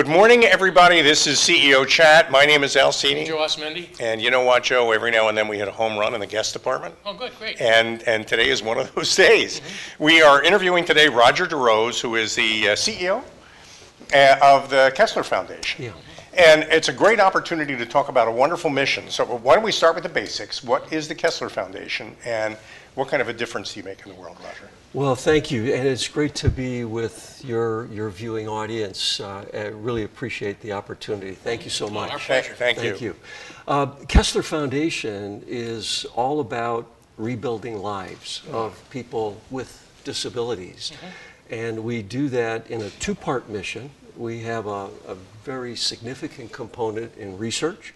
Good morning, everybody. This is CEO Chat. My name is Al Cini. Joe Osmendi? And you know what, Joe? Every now and then we hit a home run in the guest department. Oh, good, great. And, and today is one of those days. We are interviewing today Rodger DeRose, who is the uh, CEO uh, of the Kessler Foundation. Yeah. And it's a great opportunity to talk about a wonderful mission. So why don't we start with the basics? What is the Kessler Foundation and what kind of a difference do you make in the world, Rodger? Well, thank you, and it's great to be with your your viewing audience. Uh, I really appreciate the opportunity. Thank you so much. our Thank- pleasure. Thank you. Thank you. Uh, Kessler Foundation is all about rebuilding lives of people with disabilities. And we do that in a two part mission. We have a, a very significant component in research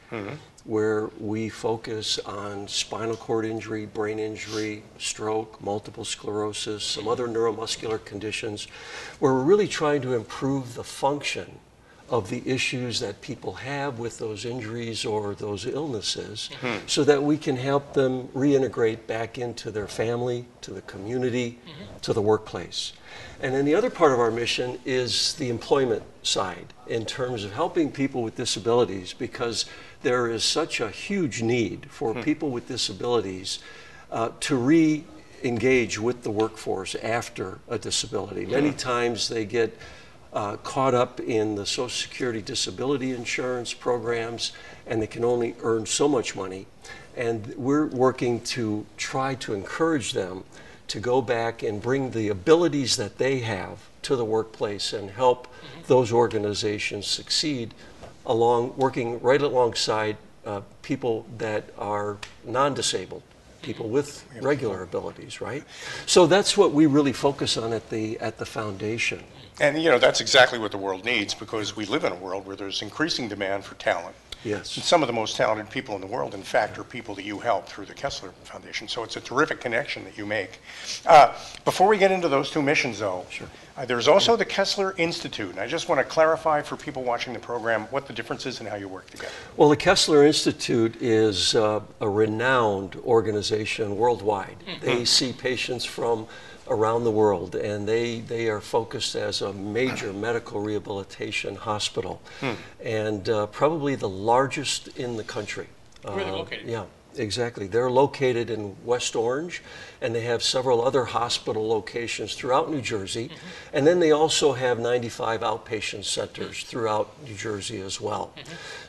where we focus on spinal cord injury, brain injury, stroke, multiple sclerosis, some other neuromuscular conditions, where we're really trying to improve the function of the issues that people have with those injuries or those illnesses mm-hmm. so that we can help them reintegrate back into their family, to the community, mm-hmm. to the workplace. And then the other part of our mission is the employment side in terms of helping people with disabilities because there is such a huge need for people with disabilities uh, to re engage with the workforce after a disability. Many times they get uh, caught up in the Social Security disability insurance programs, and they can only earn so much money. And we're working to try to encourage them to go back and bring the abilities that they have to the workplace and help those organizations succeed along working right alongside uh, people that are non-disabled people with regular abilities right so that's what we really focus on at the at the foundation And, you know, that's exactly what the world needs because we live in a world where there's increasing demand for talent. yes And some of the most talented people in the world, in fact, are people that you help through the Kessler Foundation. So it's a terrific connection that you make. Uh, before we get into those two missions, though, Sure. Uh, there's also the Kessler Institute. And I just want to clarify for people watching the program what the difference is and how you work together. Well, the Kessler Institute is uh, a renowned organization worldwide. They see patients from around the world, and they, they are focused as a major medical rehabilitation hospital, and uh, probably the largest in the country. Where are they Uh, located? Yeah, exactly. They're located in West Orange, and they have several other hospital locations throughout New Jersey. And then they also have 95 outpatient centers throughout New Jersey as well.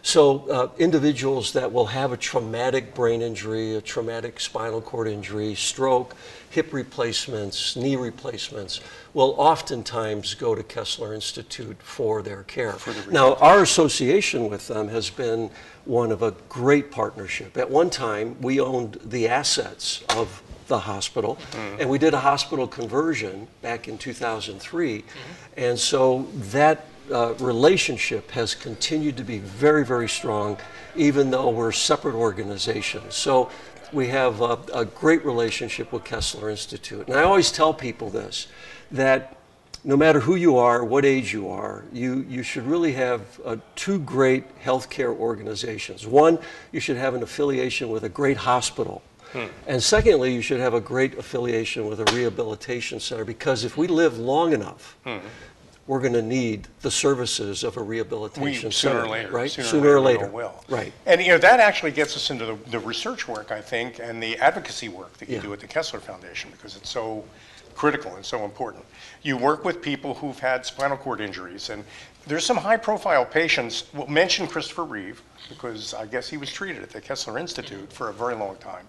So uh, individuals that will have a traumatic brain injury, a traumatic spinal cord injury, stroke, hip replacements, knee replacements, will oftentimes go to Kessler Institute for their care. now, our association with them has been one of a great partnership. At one time, we owned the assets of the hospital, and we did a hospital conversion back in 2003. And so that uh, relationship has continued to be very, very strong, even though we're separate organizations. So we have a, a great relationship with Kessler Institute. And I always tell people this that no matter who you are, what age you are, you, you should really have uh, two great healthcare organizations. One, you should have an affiliation with a great hospital. And secondly, you should have a great affiliation with a rehabilitation center because if we live long enough, we're going to need the services of a We, rehabilitation sooner center. or later. right? Sooner, or we later. all will. Right. And, you know, that actually gets us into the, the research work, I think, and the advocacy work that you Yeah. do at the Kessler Foundation because it's so critical and so important. You work with people who've had spinal cord injuries, and there's some high-profile patients. We'll mention Christopher Reeve because I guess he was treated at the Kessler Institute for a very long time.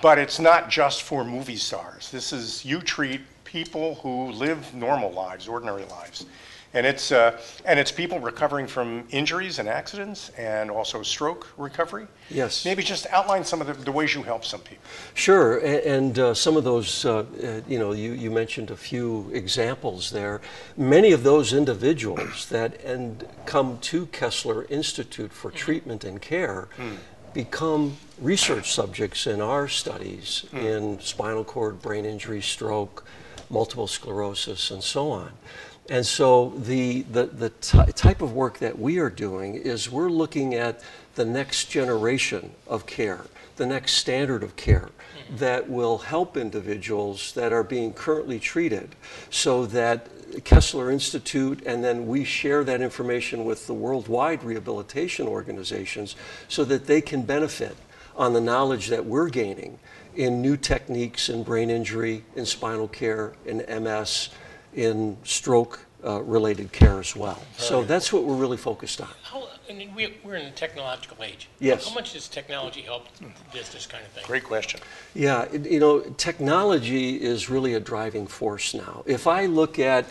But it's not just for movie stars. This is, you treat people who live normal lives, ordinary lives. And it's, uh, and it's people recovering from injuries and accidents and also stroke recovery. Yes. Maybe just outline some of the, the ways you help some people. Sure, and uh, some of those, uh, uh, you know, you, you mentioned a few examples there. Many of those individuals that and come to Kessler Institute for treatment and care become research subjects in our studies in spinal cord, brain injury, stroke, multiple sclerosis, and so on. And so the, the, the ty- type of work that we are doing is we're looking at the next generation of care, the next standard of care that will help individuals that are being currently treated so that Kessler Institute and then we share that information with the worldwide rehabilitation organizations so that they can benefit on the knowledge that we're gaining in new techniques in brain injury, in spinal care, in MS, in stroke uh, related care as well. So that's what we're really focused on. How, I mean, we, we're in a technological age. Yes. How much does technology help this, this kind of thing? Great question. Yeah, it- you know, technology is really a driving force now. If I look at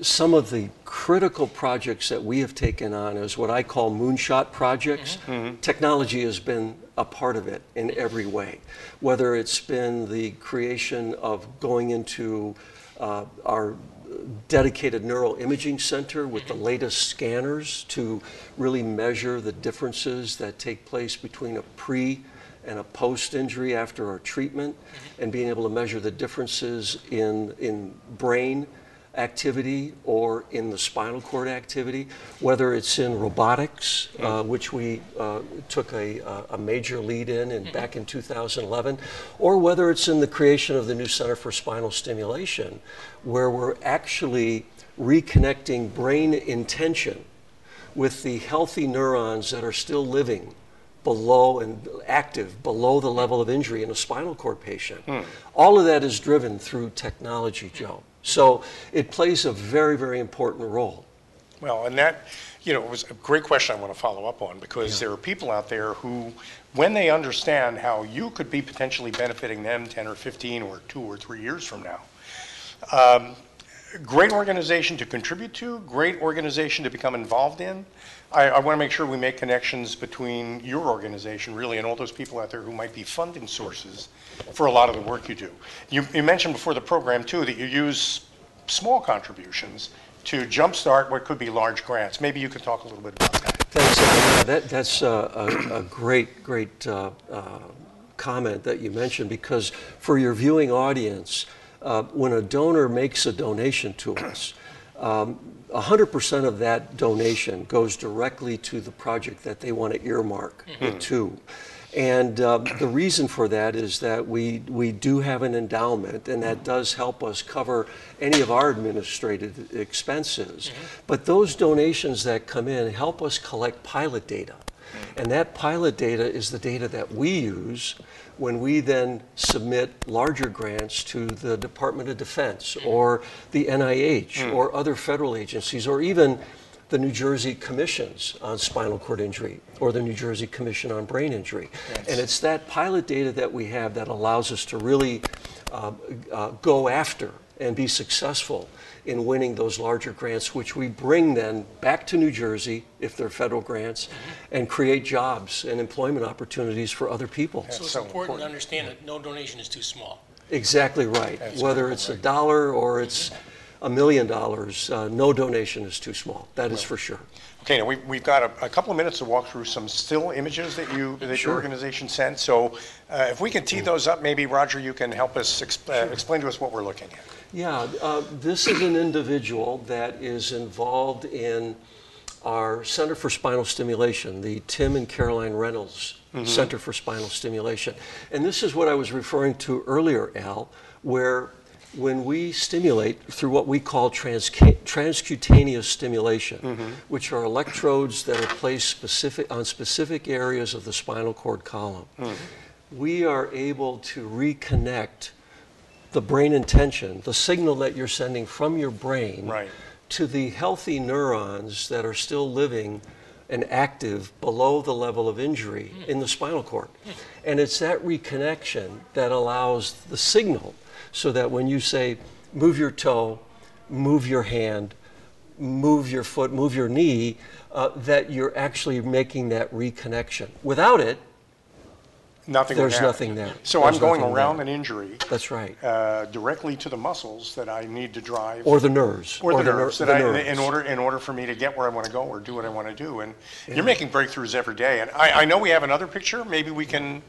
some of the critical projects that we have taken on as what I call moonshot projects, technology has been a part of it in every way. Whether it's been the creation of going into uh, our dedicated neuroimaging center with the latest scanners to really measure the differences that take place between a pre and a post injury after our treatment and being able to measure the differences in, in brain activity or in the spinal cord activity, whether it's in robotics, uh, which we uh, took a, a- a major lead in, in back in 2011, or whether it's in the creation of the new Center for Spinal Stimulation, where we're actually reconnecting brain intention with the healthy neurons that are still living below and active below the level of injury in a spinal cord patient. All of that is driven through technology, Joe. So it plays a very, very important role. Well, and that, you know, was a great question I want to follow up on because there are people out there who, when they understand how you could be potentially benefiting them 10 or 15 or two or three years from now, um, great organization to contribute to, great organization to become involved in. I, I want to make sure we make connections between your organization, really, and all those people out there who might be funding sources for a lot of the work you do. You, you mentioned before the program, too, that you use small contributions to jumpstart what could be large grants. Maybe you could talk a little bit about that. Thanks. Al. That, that's a, a, a great, great uh, uh, comment that you mentioned because for your viewing audience, uh, when a donor makes a donation to us, um, 100% of that donation goes directly to the project that they want to earmark it to. And uh, the reason for that is that we, we do have an endowment, and that does help us cover any of our administrative expenses. Mm-hmm. But those donations that come in help us collect pilot data. Mm-hmm. And that pilot data is the data that we use when we then submit larger grants to the Department of Defense mm-hmm. or the NIH mm. or other federal agencies or even the New Jersey commissions on spinal cord injury or the New Jersey Commission on Brain Injury. And it's that pilot data that we have that allows us to really uh, uh, go after and be successful in winning those larger grants, which we bring then back to New Jersey, if they're federal grants, and create jobs and employment opportunities for other people. So it's so important important. to understand that no donation is too small. Exactly right. Whether it's a dollar or it's a million dollars, uh, no donation is too small. That is for sure. Okay, now we, we've got a, a couple of minutes to walk through some still images that you, that your organization sent. So uh, if we can tee those up, maybe Rodger, you can help us, exp- uh, explain to us what we're looking at. Yeah, uh, this is an individual that is involved in our Center for Spinal Stimulation, the Tim and Caroline Reynolds Center for Spinal Stimulation. And this is what I was referring to earlier, Al, where when we stimulate through what we call transca- transcutaneous stimulation, mm-hmm. which are electrodes that are placed specific, on specific areas of the spinal cord column, mm-hmm. we are able to reconnect the brain intention, the signal that you're sending from your brain Right. to the healthy neurons that are still living and active below the level of injury hmm. in the spinal cord. Hmm. And it's that reconnection that allows the signal so that when you say, move your toe, move your hand, move your foot, move your knee, uh, that you're actually making that reconnection. Without it, Nothing There's nothing there. So There's I'm going around there. an injury that's right. uh, directly to the muscles that I need to drive. Or the nerves. Or the ner- nerves, that the I, nerves. in order, in order for me to get where I want to go or do what I want to do. And you're making breakthroughs every day. And I, I know we have another picture. Maybe we can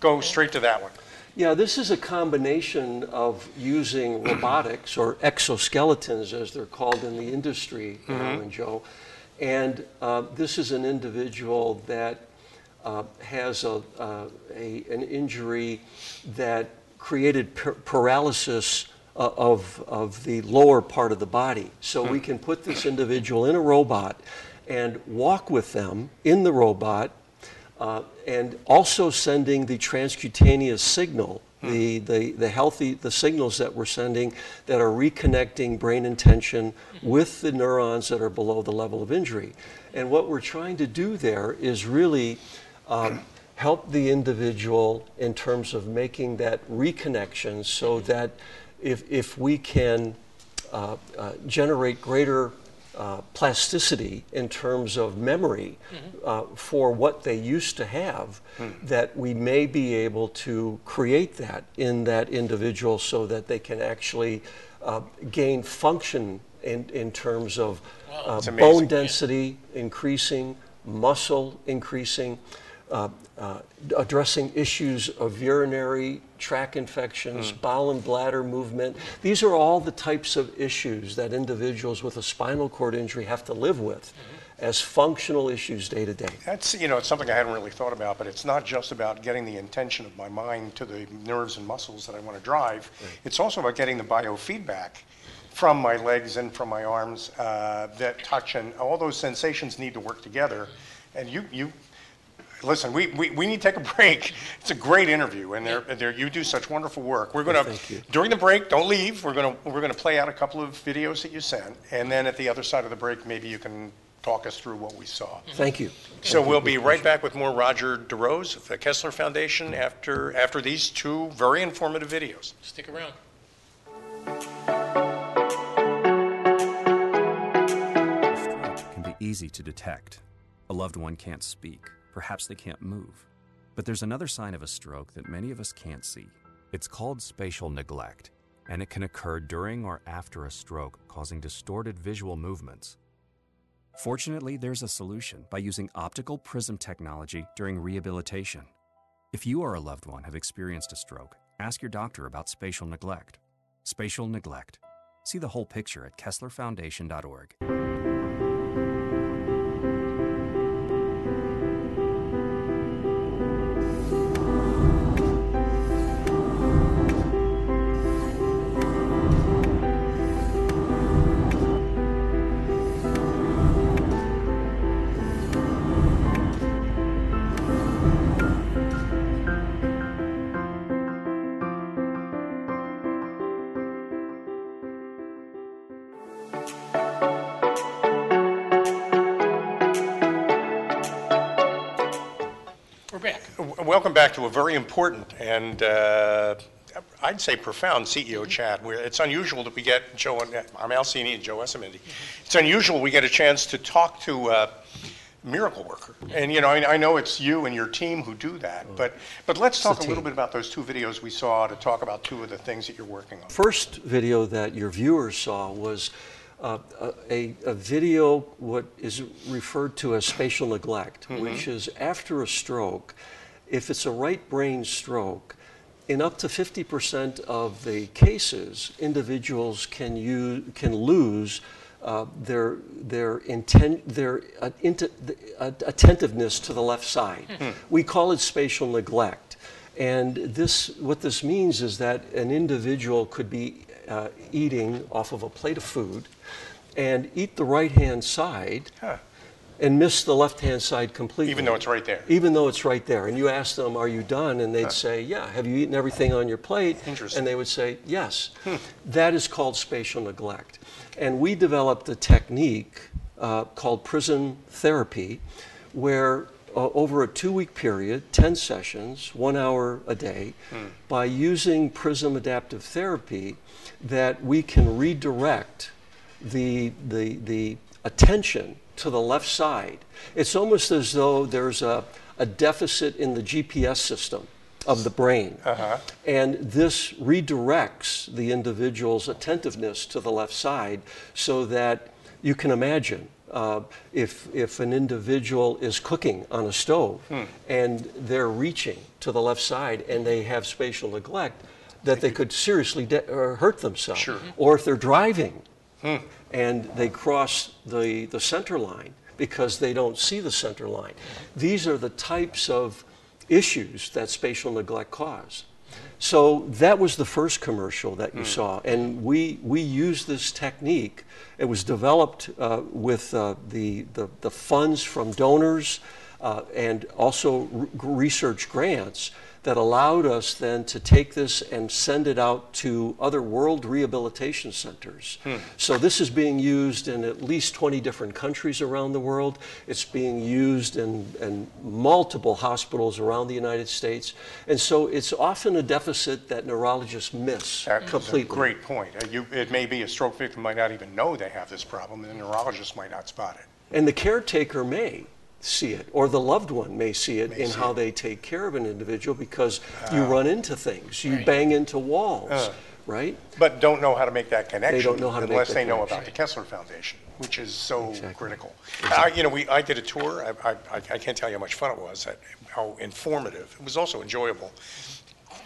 go straight to that one. Yeah, this is a combination of using robotics or exoskeletons, as they're called in the industry, Al and Joe. And uh, this is an individual that uh, has a, uh, a, an injury that created par- paralysis uh, of, of the lower part of the body. So we can put this individual in a robot and walk with them in the robot uh, and also sending the transcutaneous signal, the, the, the healthy, the signals that we're sending that are reconnecting brain intention with the neurons that are below the level of injury. And what we're trying to do there is really um, help the individual in terms of making that reconnection so that if, if we can uh, uh, generate greater uh, plasticity in terms of memory uh, for what they used to have, that we may be able to create that in that individual so that they can actually uh, gain function in, in terms of uh, bone density increasing, muscle increasing, uh, uh, addressing issues of urinary tract infections, bowel and bladder movement. These are all the types of issues that individuals with a spinal cord injury have to live with as functional issues day to day. That's, you know, it's something I hadn't really thought about, but it's not just about getting the intention of my mind to the nerves and muscles that I want to drive. It's also about getting the biofeedback from my legs and from my arms uh, that touch, and all those sensations need to work together. And you, you, listen, we, we, we need to take a break. It's a great interview, and there, there, you do such wonderful work. We're going to, thank during the break, don't leave. We're going to, we're going to play out a couple of videos that you sent, and then at the other side of the break, maybe you can talk us through what we saw. Mm-hmm. Thank you. So we'll be right back with more Rodger DeRose of the Kessler Foundation after, after these two very informative videos. Stick around. can be easy to detect. A loved one can't speak, perhaps they can't move. But there's another sign of a stroke that many of us can't see. It's called spatial neglect, and it can occur during or after a stroke, causing distorted visual movements. Fortunately, there's a solution by using optical prism technology during rehabilitation. If you or a loved one have experienced a stroke, ask your doctor about spatial neglect. Spatial neglect. See the whole picture at KesslerFoundation.org. Welcome back to a very important and uh, I'd say profound CEO mm-hmm. chat. Where it's unusual that we get Joe, and uh, I'm Al Cini and Joe Esamendi. Mm-hmm. It's unusual we get a chance to talk to a miracle worker. Mm-hmm. And, you know, I I know it's you and your team who do that, oh. but, but let's talk a little bit about those two videos we saw to talk about two of the things that you're working on. First video that your viewers saw was uh, a, a video what is referred to as spatial neglect, which is after a stroke, if it's a right brain stroke, in up to 50% of the cases, individuals can use, can lose uh, their their intent their uh, int- uh, attentiveness to the left side. We call it spatial neglect. And this, what this means is that an individual could be uh, eating off of a plate of food and eat the right hand side Huh. And miss the left hand side completely. Even though it's right there. Even though it's right there. And you ask them, Are you done? And they'd say, Yeah. Have you eaten everything on your plate? Interesting. And they would say, Yes. That is called spatial neglect. And we developed a technique uh, called prism therapy where uh, over a two week period, 10 sessions, one hour a day, by using prism adaptive therapy, that we can redirect the, the, the attention to the left side. It's almost as though there's a, a deficit in the GPS system of the brain. Uh-huh. And this redirects the individual's attentiveness to the left side so that you can imagine uh, if, if an individual is cooking on a stove hmm. and they're reaching to the left side and they have spatial neglect, that they could seriously de- uh, hurt themselves. Sure. Or if they're driving and they cross the, the center line because they don't see the center line. These are the types of issues that spatial neglect cause. So that was the first commercial that you saw, and we we used this technique. It was developed uh, with uh, the, the the funds from donors uh, and also r- research grants that allowed us then to take this and send it out to other world rehabilitation centers. So this is being used in at least 20 different countries around the world. It's being used in, in multiple hospitals around the United States. And so it's often a deficit that neurologists miss That's a great point. Uh, You, it may be a stroke victim might not even know they have this problem, and the neurologist might not spot it. And the caretaker may see it, or the loved one may see it in see how it. they take care of an individual because you run into things, you Right. bang into walls, Uh. right? But don't know how to make that connection. don't know how to Unless that they know connection. about the Kessler Foundation, which is so Exactly. critical. Uh, You know, we, I did a tour, I, I, I can't tell you how much fun it was, uh, how informative. It was also enjoyable.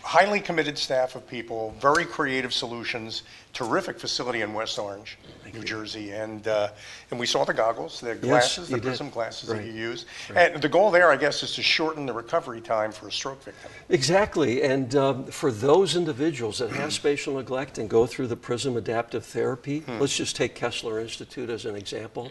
Highly committed staff of people, very creative solutions, terrific facility in West Orange, New Jersey, and, uh, and we saw the goggles, the glasses, you the did. prism glasses that you use. And the goal there, I guess, is to shorten the recovery time for a stroke victim. Exactly. And um, for those individuals that have spatial neglect and go through the PRISM adaptive therapy, let's just take Kessler Institute as an example,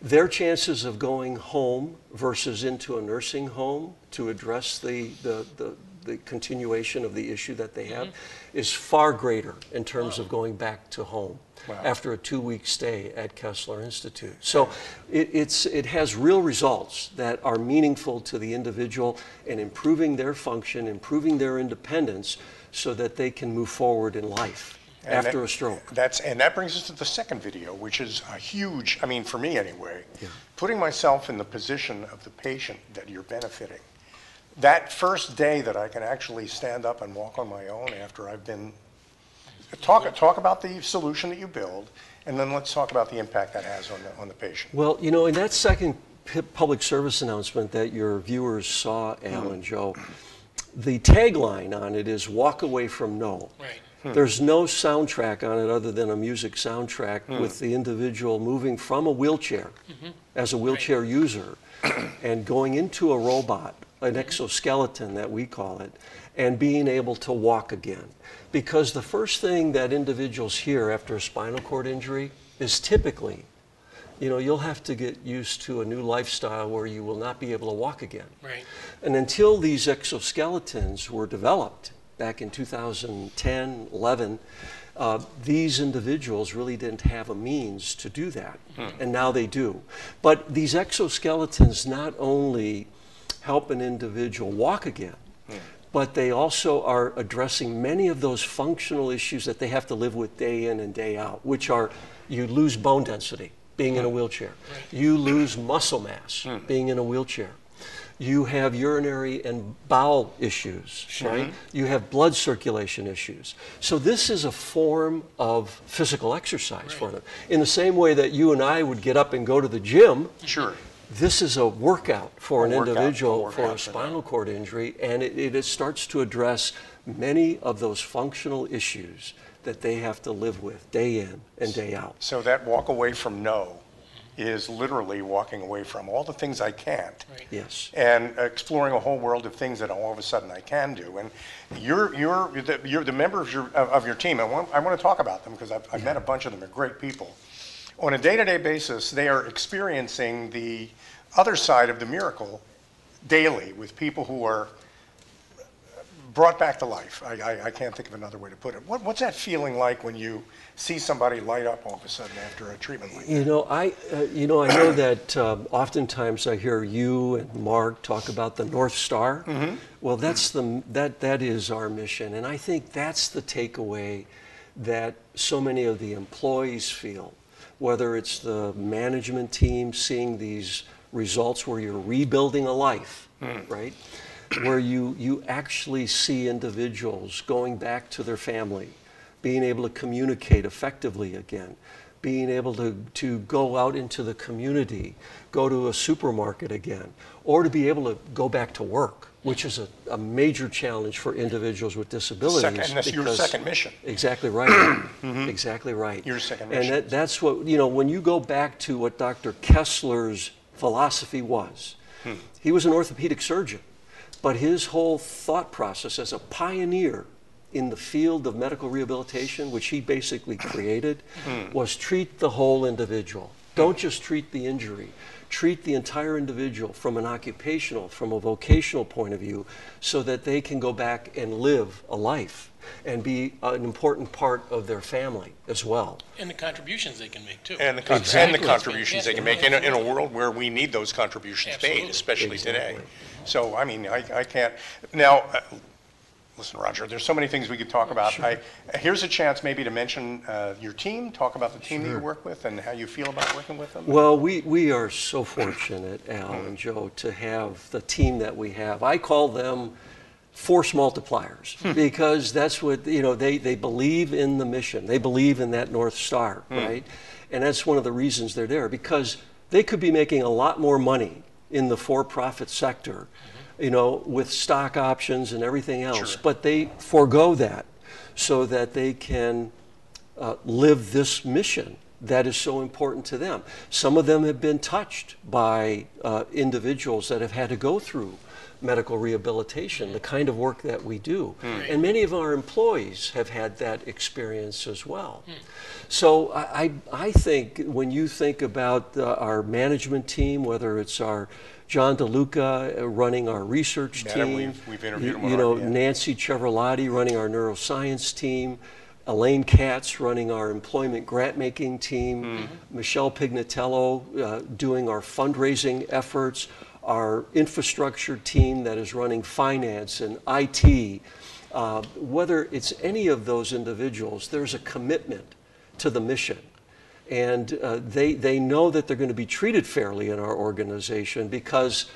their chances of going home versus into a nursing home to address the, the, the, the continuation of the issue that they have mm-hmm. is far greater in terms of going back to home Wow. after a two-week stay at Kessler Institute. So it, it's, it has real results that are meaningful to the individual in improving their function, improving their independence, so that they can move forward in life And after that- a stroke. That's, and that brings us to the second video, which is a huge, I mean, for me anyway, putting myself in the position of the patient that you're benefiting. That first day that I can actually stand up and walk on my own after I've been, talk, talk about the solution that you build, and then let's talk about the impact that has on the, on the patient. Well, you know, in that second public service announcement that your viewers saw, Al and mm-hmm. Joe, the tagline on it is "Walk away from no." Right. Hmm. There's no soundtrack on it other than a music soundtrack hmm. with the individual moving from a wheelchair mm-hmm. as a wheelchair user and going into a robot, an exoskeleton that we call it, and being able to walk again. Because the first thing that individuals hear after a spinal cord injury is typically, you know, you'll have to get used to a new lifestyle where you will not be able to walk again. Right. And until these exoskeletons were developed back in 2010, 11, uh, these individuals really didn't have a means to do that. And now they do. But these exoskeletons not only help an individual walk again, but they also are addressing many of those functional issues that they have to live with day in and day out, which are you lose bone density being in a wheelchair, you lose muscle mass hmm. being in a wheelchair. You have urinary and bowel issues, right? You have blood circulation issues. So this is a form of physical exercise for them. In the same way that you and I would get up and go to the gym, Sure. This is a workout for A an workout, individual workout for for a spinal cord injury, and it, it starts to address many of those functional issues that they have to live with day in and day out. So that walk away from no is literally walking away from all the things I can't. Right. Yes. and exploring a whole world of things that all of a sudden I can do. And you're, you're, the- you're the members of your, of of your team, I want, I want to talk about them because I've, I've met a bunch of them, they're great people. On a day-to-day basis, they are experiencing the other side of the miracle daily with people who are brought back to life. I, I, I can't think of another way to put it. What, what's that feeling like when you see somebody light up all of a sudden after a treatment like that? You know, I, uh, you know, I know that um, oftentimes I hear you and Mark talk about the North Star. Well, that's the that that is our mission, and I think that's the takeaway that so many of the employees feel. Whether it's the management team seeing these results where you're rebuilding a life, hmm. right? Where you you actually see individuals going back to their family, being able to communicate effectively again, being able to, to go out into the community, go to a supermarket again, or to be able to go back to work, which is a, a major challenge for individuals with disabilities. Second- and that's your second mission. Exactly right. Exactly right. Your second And mission. that, that's what, you know, when you go back to what Dr. Kessler's philosophy was, Hmm. he was an orthopedic surgeon, but his whole thought process as a pioneer in the field of medical rehabilitation, which he basically created, Hmm. was treat the whole individual. Don't just treat the injury. Treat the entire individual from an occupational, from a vocational point of view, so that they can go back and live a life and be an important part of their family as well. And the contributions they can make too. And the, con- and the contributions they can make in a, in a world where we need those contributions made, Absolutely. especially today. So, I mean, I, I can't, now, uh, listen, Rodger, there's so many things we could talk about. I, here's a chance maybe to mention uh, your team, talk about the team that you work with and how you feel about working with them. Well, we, we are so fortunate, Al and mm. Joe, to have the team that we have. I call them force multipliers hmm. because that's what, you know, they, they believe in the mission. They believe in that North Star, hmm. right? And that's one of the reasons they're there because they could be making a lot more money in the for profit sector, mm-hmm. You know, with stock options and everything else, Sure. but they forego that so that they can uh, live this mission that is so important to them. Some of them have been touched by uh, individuals that have had to go through medical rehabilitation, the kind of work that we do. And many of our employees have had that experience as well. So I, I I think when you think about uh, our management team, whether it's our John DeLuca uh, running our research team, we've- we've interviewed you- him you know, our- yeah. Nancy Chiaravalloti running our neuroscience team, Elaine Katz running our employment grant making team, Mm-hmm. Michelle Pignatello uh, doing our fundraising efforts, our infrastructure team that is running finance and IT. Uh, whether it's any of those individuals, there's a commitment to the mission. And uh, they, they know that they're going to be treated fairly in our organization because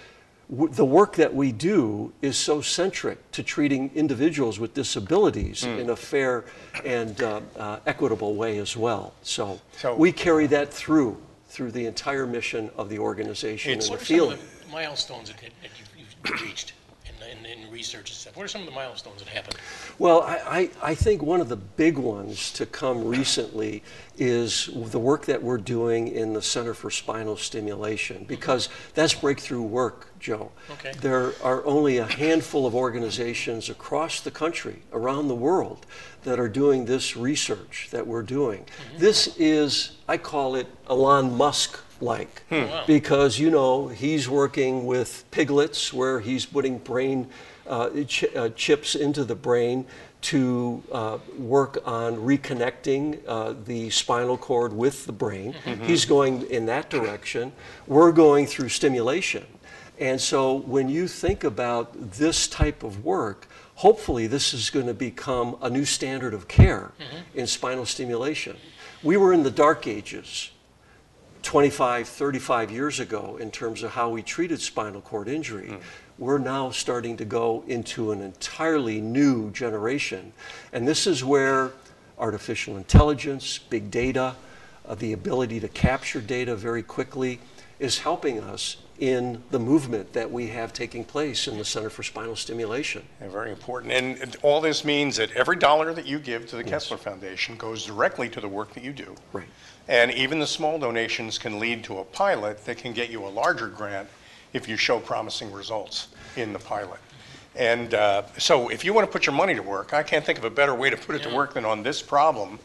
w- the work that we do is so centric to treating individuals with disabilities Hmm. in a fair and uh, uh, equitable way as well. So, So- we carry that through, through the entire mission of the organization and the What are some of the milestones that, that you've, you've reached in, research and stuff? What are some of the milestones that happened? Well, I, I, I think one of the big ones to come recently is the work that we're doing in the Center for Spinal Stimulation, mm-hmm. because that's breakthrough work, Joe. Okay. There are only a handful of organizations across the country, around the world, that are doing this research that we're doing. Mm-hmm. This is, I call it Elon Musk like because you know he's working with piglets where he's putting brain uh, chi- uh, chips into the brain to uh, work on reconnecting uh, the spinal cord with the brain. He's going in that direction. We're going through stimulation. And so when you think about this type of work, hopefully this is going to become a new standard of care in spinal stimulation. We were in the dark ages 25, 35 years ago in terms of how we treated spinal cord injury. We're now starting to go into an entirely new generation. And this is where artificial intelligence, big data, uh, the ability to capture data very quickly is helping us in the movement that we have taking place in the Center for Spinal Stimulation. Yeah, very important. And and all this means that every dollar that you give to the Kessler Foundation goes directly to the work that you do. Right. And even the small donations can lead to a pilot that can get you a larger grant if you show promising results in the pilot. And uh, so if you want to put your money to work, I can't think of a better way to put it to work than on this problem.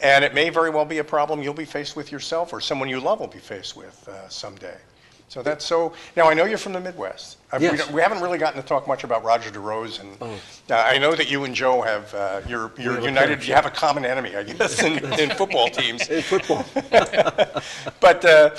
And it may very well be a problem you'll be faced with yourself or someone you love will be faced with uh, someday. So that's so, now I know you're from the Midwest. Uh, we Yes. don't- We haven't really gotten to talk much about Rodger DeRose and uh, I know that you and Joe have, uh, you're, you're have united, you have a common enemy, I guess, in, in football teams. In football. But, uh,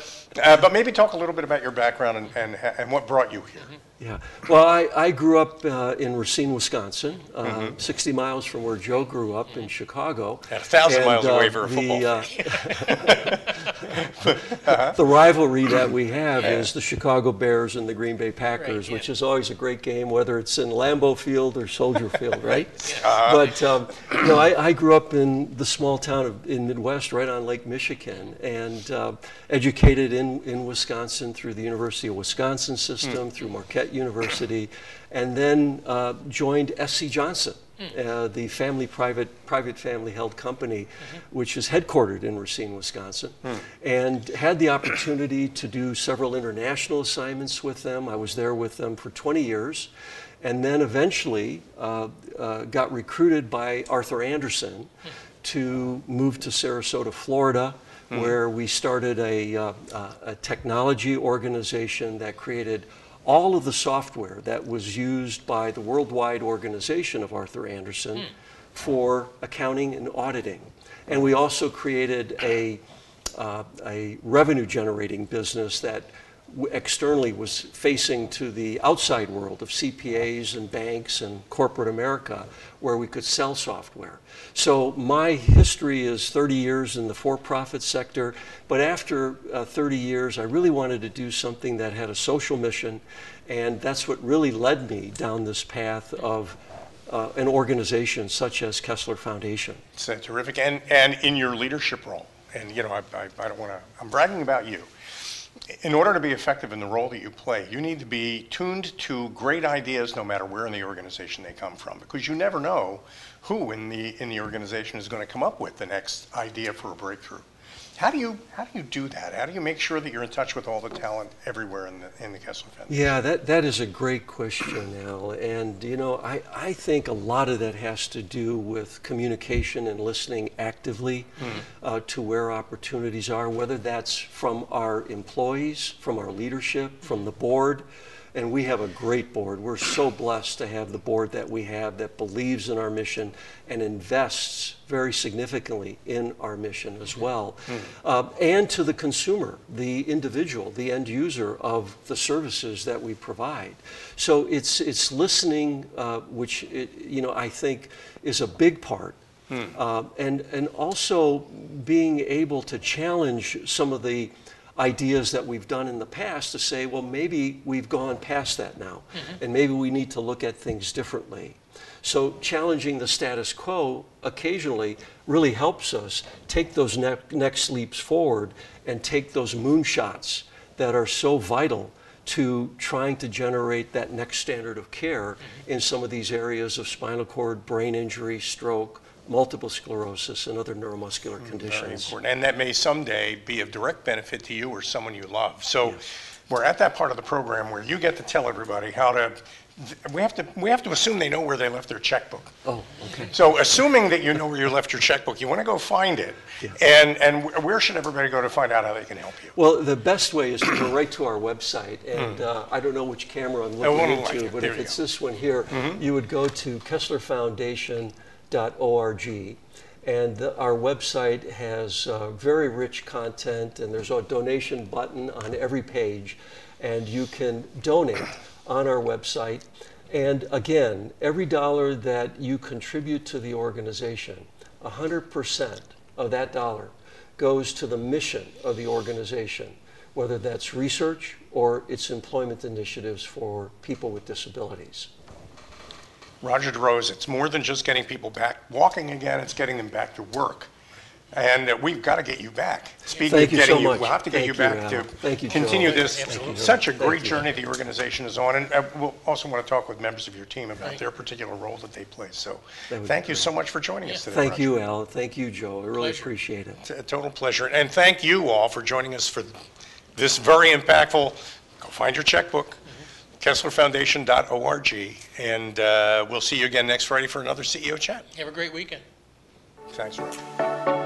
uh, but maybe talk a little bit about your background and, and, and what brought you here. Yeah. Well, I, I grew up uh, in Racine, Wisconsin, uh, 60 miles from where Joe grew up in Chicago. And a thousand And, miles uh, away for a the, football uh, the rivalry that we have is the Chicago Bears and the Green Bay Packers, yeah. which is always a great game, whether it's in Lambeau Field or Soldier Field, right? But um, you know, I, I grew up in the small town of, in Midwest, right on Lake Michigan, and uh, educated in, in Wisconsin through the University of Wisconsin system, through Marquette University, and then uh, joined SC Johnson. Uh, the family private private family held company, which is headquartered in Racine, Wisconsin, and had the opportunity to do several international assignments with them. I was there with them for 20 years, and then eventually uh, uh, got recruited by Arthur Andersen to move to Sarasota, Florida, where we started a, uh, uh, a technology organization that created all of the software that was used by the worldwide organization of Arthur Andersen for accounting and auditing. And we also created a, uh, a revenue generating business that externally was facing to the outside world of CPAs and banks and corporate America where we could sell software. So my history is 30 years in the for-profit sector, but after uh, 30 years, I really wanted to do something that had a social mission, and that's what really led me down this path of uh, an organization such as Kessler Foundation. It's uh, terrific, and, and in your leadership role, and you know, I, I, I don't want to, I'm bragging about you. In order to be effective in the role that you play, you need to be tuned to great ideas no matter where in the organization they come from, because you never know who in the, in the organization is going to come up with the next idea for a breakthrough. How do you, how do you do that? How do you make sure that you're in touch with all the talent everywhere in the, in the Kessler Foundation? Yeah, that, that is a great question, Al. And, you know, I, I think a lot of that has to do with communication and listening actively uh, to where opportunities are, whether that's from our employees, from our leadership, from the board. And we have a great board. We're so blessed to have the board that we have that believes in our mission and invests very significantly in our mission as well. Uh, and to the consumer, the individual, the end user of the services that we provide. So it's, it's listening, uh, which, it, you know, I think is a big part uh, and, and also being able to challenge some of the ideas that we've done in the past to say, well, maybe we've gone past that now, mm-hmm. and maybe we need to look at things differently. So challenging the status quo occasionally really helps us take those ne- next leaps forward and take those moonshots that are so vital to trying to generate that next standard of care mm-hmm. in some of these areas of spinal cord, brain injury, stroke, multiple sclerosis, and other neuromuscular hmm, Very conditions. important, and that may someday be of direct benefit to you or someone you love. So we're at that part of the program where you get to tell everybody how to, we have to, we have to assume they know where they left their checkbook. Oh, okay. So assuming that you know where you left your checkbook, you want to go find it. And, and where should everybody go to find out how they can help you? Well, the best way is to go right to our website, hmm. and uh, I don't know which camera I'm looking like into, it. but There if it's go. this one here, mm-hmm. you would go to kesslerfoundation.org, and the, our website has uh, very rich content, and there's a donation button on every page, and you can donate on our website. And again, every dollar that you contribute to the organization, 100% of that dollar goes to the mission of the organization, whether that's research or its employment initiatives for people with disabilities. Rodger DeRose, it's more than just getting people back walking again, it's getting them back to work. And uh, we've got to get you back. Speaking Thank of you getting so you, much. we'll have to get Thank you you, back Al. to Thank you, continue Joe. this, Absolutely. such a Thank great you. journey the organization is on. And uh, we'll also want to talk with members of your team about their particular role that they play. So thank be you so much for joining us today. Thank Rodger. you, Al. Thank you, Joe. I really Pleasure. appreciate it. It's a total pleasure. And thank you all for joining us for this very impactful, go find your checkbook, kesslerfoundation.org. And uh, we'll see you again next Friday for another CEO chat. Have a great weekend. Thanks, Rodger.